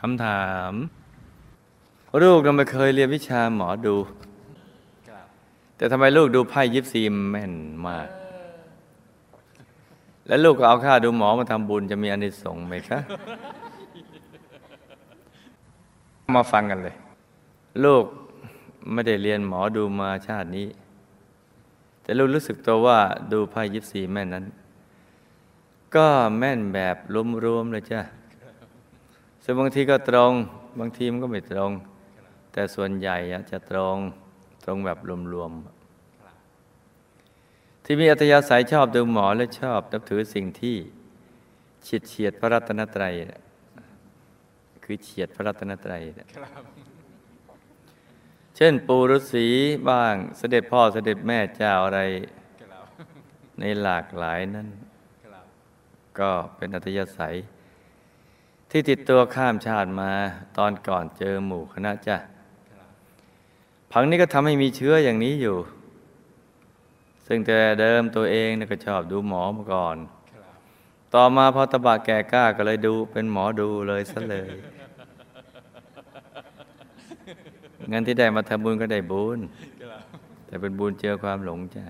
คำถามลูกเราไม่เคยเรียนวิชาหมอดู แต่ทำไมลูกดูไพ่ยิปซีแม่นมาก แล้วลูกก็เอาค่าดูหมอมาทำบุญจะมีอานิสงส์ไหมคะ มาฟังกันเลย ลูกไม่ได้เรียนหมอดูมาชาตินี้ แต่ลูกรู้สึกตัวว่าดูไพ่ยิปซีแม่นนั้น ก็แม่นแบบรวมๆเลยจ้ะ ซึ่งบางทีก็ตรง บางทีมันก็ไม่ตรง แต่ส่วนใหญ่จะตรงตรงแบบรวมๆ ที่มีอัตยาศัยชอบดูหมอและชอบนับถือสิ่งที่เฉียดเฉียดพระรัตนตรัย คือเฉียดพระรัตนตรัย เช่น ปู่ฤาษีบ้างเสด็จพ่อเสด็จแม่เจ้าอะไร ในหลากหลายนั้น ก็เป็นอัตยาศัย ที่ติดตัวข้ามชาติมาตอนก่อนเจอหมู่คณะจ้ะผังนี้ก็ทำให้มีเชื้ออย่างนี้อยู่ ซึ่งแต่เดิมตัวเองเนี่ยก็ชอบดูหมอมาก่อน ต่อมาพอตบะแก่กล้าก็เลยดูเป็นหมอดูเลยซะเลยเงินที่ได้มาทำบุญก็ได้บุญ แต่เป็นบุญเจอความหลงจ้ะ